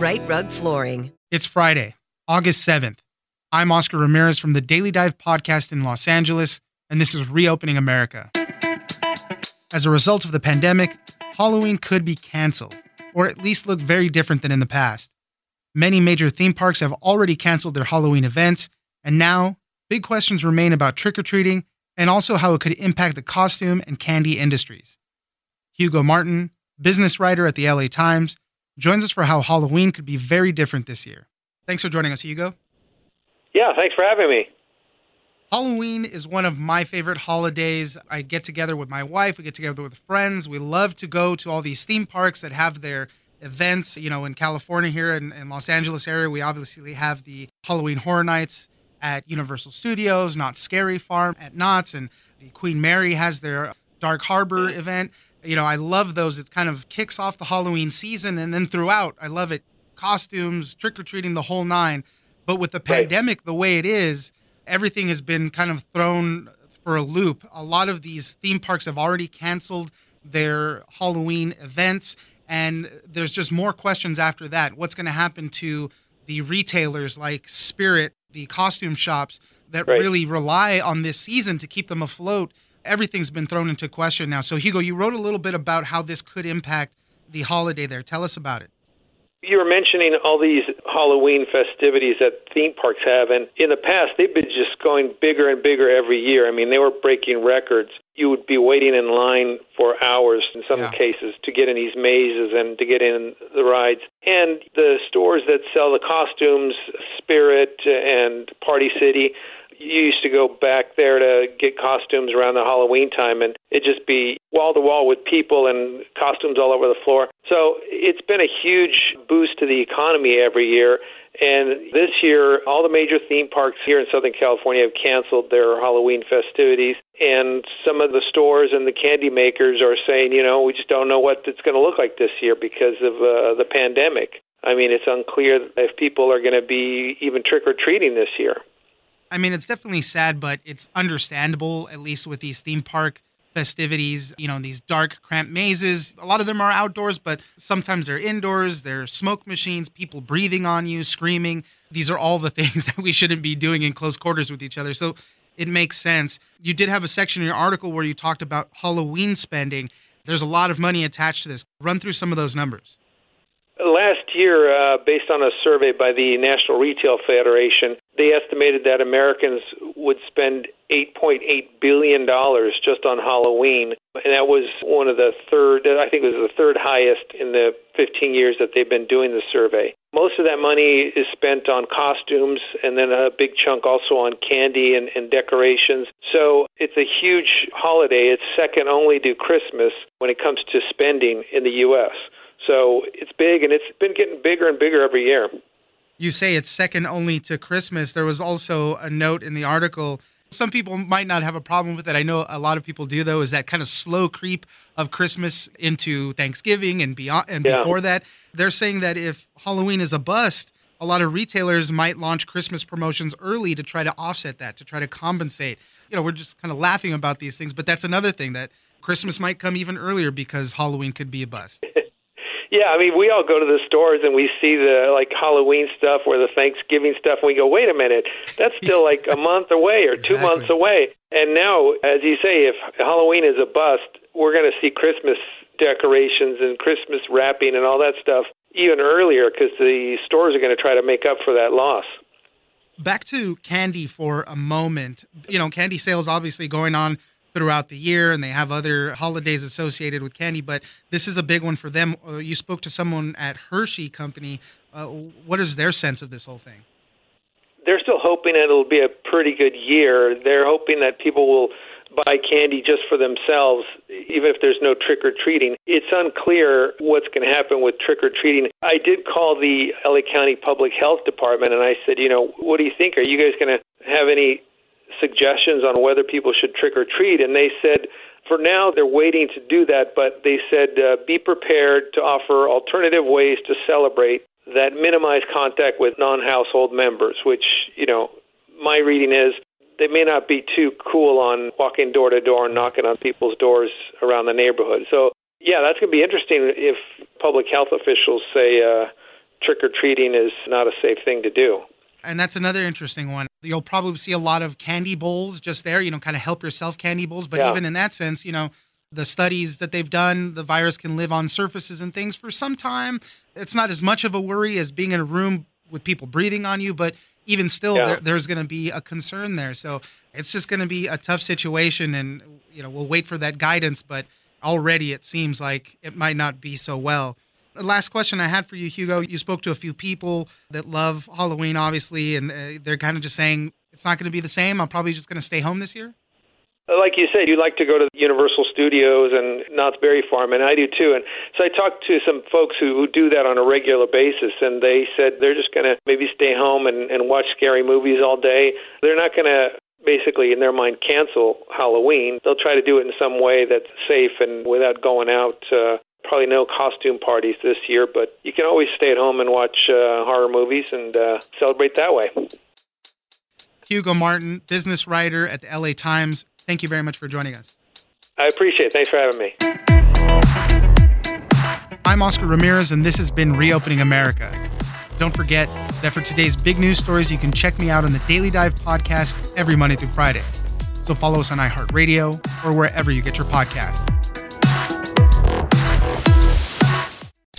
Rite Rug Flooring. It's Friday, August 7th. I'm Oscar Ramirez from the Daily Dive podcast in Los Angeles, and this is Reopening America. As a result of the pandemic, Halloween could be canceled, or at least look very different than in the past. Many major theme parks have already canceled their Halloween events, and now big questions remain about trick or treating and also how it could impact the costume and candy industries. Hugo Martin, business writer at the LA Times, joins us for how Halloween could be very different this year. Thanks for joining us, Hugo. Yeah, thanks for having me. Halloween is one of my favorite holidays. I get together with my wife, we get together with friends. We love to go to all these theme parks that have their events. You know, in California, here in, in Los Angeles area, we obviously have the Halloween Horror Nights at Universal Studios, Knott's Scary Farm at Knott's, and the Queen Mary has their Dark Harbor event. You know, I love those. It kind of kicks off the Halloween season, and then throughout, I love it. Costumes, trick or treating, the whole nine. But with the Right. pandemic the way it is, everything has been kind of thrown for a loop. A lot of these theme parks have already canceled their Halloween events, and there's just more questions after that. What's going to happen to the retailers like Spirit, the costume shops that Right. really rely on this season to keep them afloat? Everything's been thrown into question now. So, Hugo, you wrote a little bit about how this could impact the holiday there. Tell us about it. You were mentioning all these Halloween festivities that theme parks have, and in the past, they've been just going bigger and bigger every year. I mean, they were breaking records. You would be waiting in line for hours in some Yeah. cases to get in these mazes and to get in the rides. And the stores that sell the costumes, Spirit and Party City, you used to go back there to get costumes around the Halloween time, and it'd just be wall to wall with people and costumes all over the floor. So it's been a huge boost to the economy every year. And this year, all the major theme parks here in Southern California have canceled their Halloween festivities. And some of the stores and the candy makers are saying, you know, we just don't know what it's going to look like this year because of uh, the pandemic. I mean, it's unclear if people are going to be even trick or treating this year. I mean, it's definitely sad, but it's understandable, at least with these theme park festivities, you know, these dark, cramped mazes. A lot of them are outdoors, but sometimes they're indoors. There are smoke machines, people breathing on you, screaming. These are all the things that we shouldn't be doing in close quarters with each other. So it makes sense. You did have a section in your article where you talked about Halloween spending. There's a lot of money attached to this. Run through some of those numbers. Last year, uh, based on a survey by the National Retail Federation, they estimated that Americans would spend $8.8 billion just on Halloween. And that was one of the third, I think it was the third highest in the 15 years that they've been doing the survey. Most of that money is spent on costumes and then a big chunk also on candy and, and decorations. So it's a huge holiday. It's second only to Christmas when it comes to spending in the U.S. So it's big, and it's been getting bigger and bigger every year. You say it's second only to Christmas. There was also a note in the article. Some people might not have a problem with it. I know a lot of people do, though, is that kind of slow creep of Christmas into Thanksgiving and beyond and yeah. before that. They're saying that if Halloween is a bust, a lot of retailers might launch Christmas promotions early to try to offset that, to try to compensate. You know, we're just kind of laughing about these things, but that's another thing that Christmas might come even earlier because Halloween could be a bust. Yeah, I mean, we all go to the stores and we see the like Halloween stuff or the Thanksgiving stuff, and we go, "Wait a minute, that's still like a month away or two months away." And now, as you say, if Halloween is a bust, we're going to see Christmas decorations and Christmas wrapping and all that stuff even earlier because the stores are going to try to make up for that loss. Back to candy for a moment. You know, candy sales obviously going on throughout the year and they have other holidays associated with candy but this is a big one for them. Uh, you spoke to someone at hershey company. Uh, what is their sense of this whole thing? They're still hoping it'll be a pretty good year. They're hoping that people will buy candy just for themselves even if there's no trick or treating it's unclear what's going to happen with trick or treating i did call the la county public health department and i said you know what do you think? Are you guys going to have any suggestions on whether people should trick or treat, and they said for now they're waiting to do that, but they said uh, be prepared to offer alternative ways to celebrate that minimize contact with non-household members. Which you know, my reading is they may not be too cool on walking door to door and knocking on people's doors around the neighborhood. So yeah, that's going to be interesting if public health officials say uh, trick or treating is not a safe thing to do. And that's another interesting one. You'll probably see a lot of candy bowls just there, you know, kind of help yourself candy bowls. But yeah. even in that sense, you know, the studies that they've done, the virus can live on surfaces and things for some time. It's not as much of a worry as being in a room with people breathing on you, but even still, yeah. there, there's going to be a concern there. So it's just going to be a tough situation. And, you know, we'll wait for that guidance, but already it seems like it might not be so well last question I had for you, Hugo. You spoke to a few people that love Halloween, obviously, and uh, they're kind of just saying it's not going to be the same. I'm probably just going to stay home this year. Like you said, you like to go to Universal Studios and Knott's Berry Farm, and I do too. And so I talked to some folks who, who do that on a regular basis, and they said they're just going to maybe stay home and, and watch scary movies all day. They're not going to basically, in their mind, cancel Halloween. They'll try to do it in some way that's safe and without going out uh, probably no costume parties this year, but you can always stay at home and watch uh, horror movies and uh, celebrate that way. Hugo Martin, business writer at the LA Times. Thank you very much for joining us. I appreciate it. Thanks for having me. I'm Oscar Ramirez, and this has been Reopening America. Don't forget that for today's big news stories, you can check me out on the Daily Dive podcast every Monday through Friday. So follow us on iHeartRadio or wherever you get your podcast.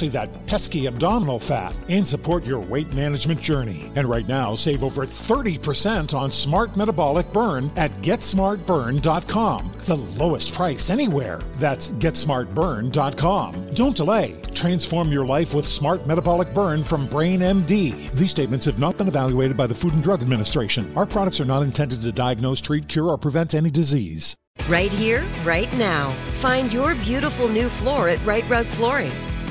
that pesky abdominal fat, and support your weight management journey. And right now, save over 30% on Smart Metabolic Burn at GetSmartBurn.com. The lowest price anywhere. That's GetSmartBurn.com. Don't delay. Transform your life with Smart Metabolic Burn from Brain MD. These statements have not been evaluated by the Food and Drug Administration. Our products are not intended to diagnose, treat, cure, or prevent any disease. Right here, right now. Find your beautiful new floor at Rite Rug Flooring.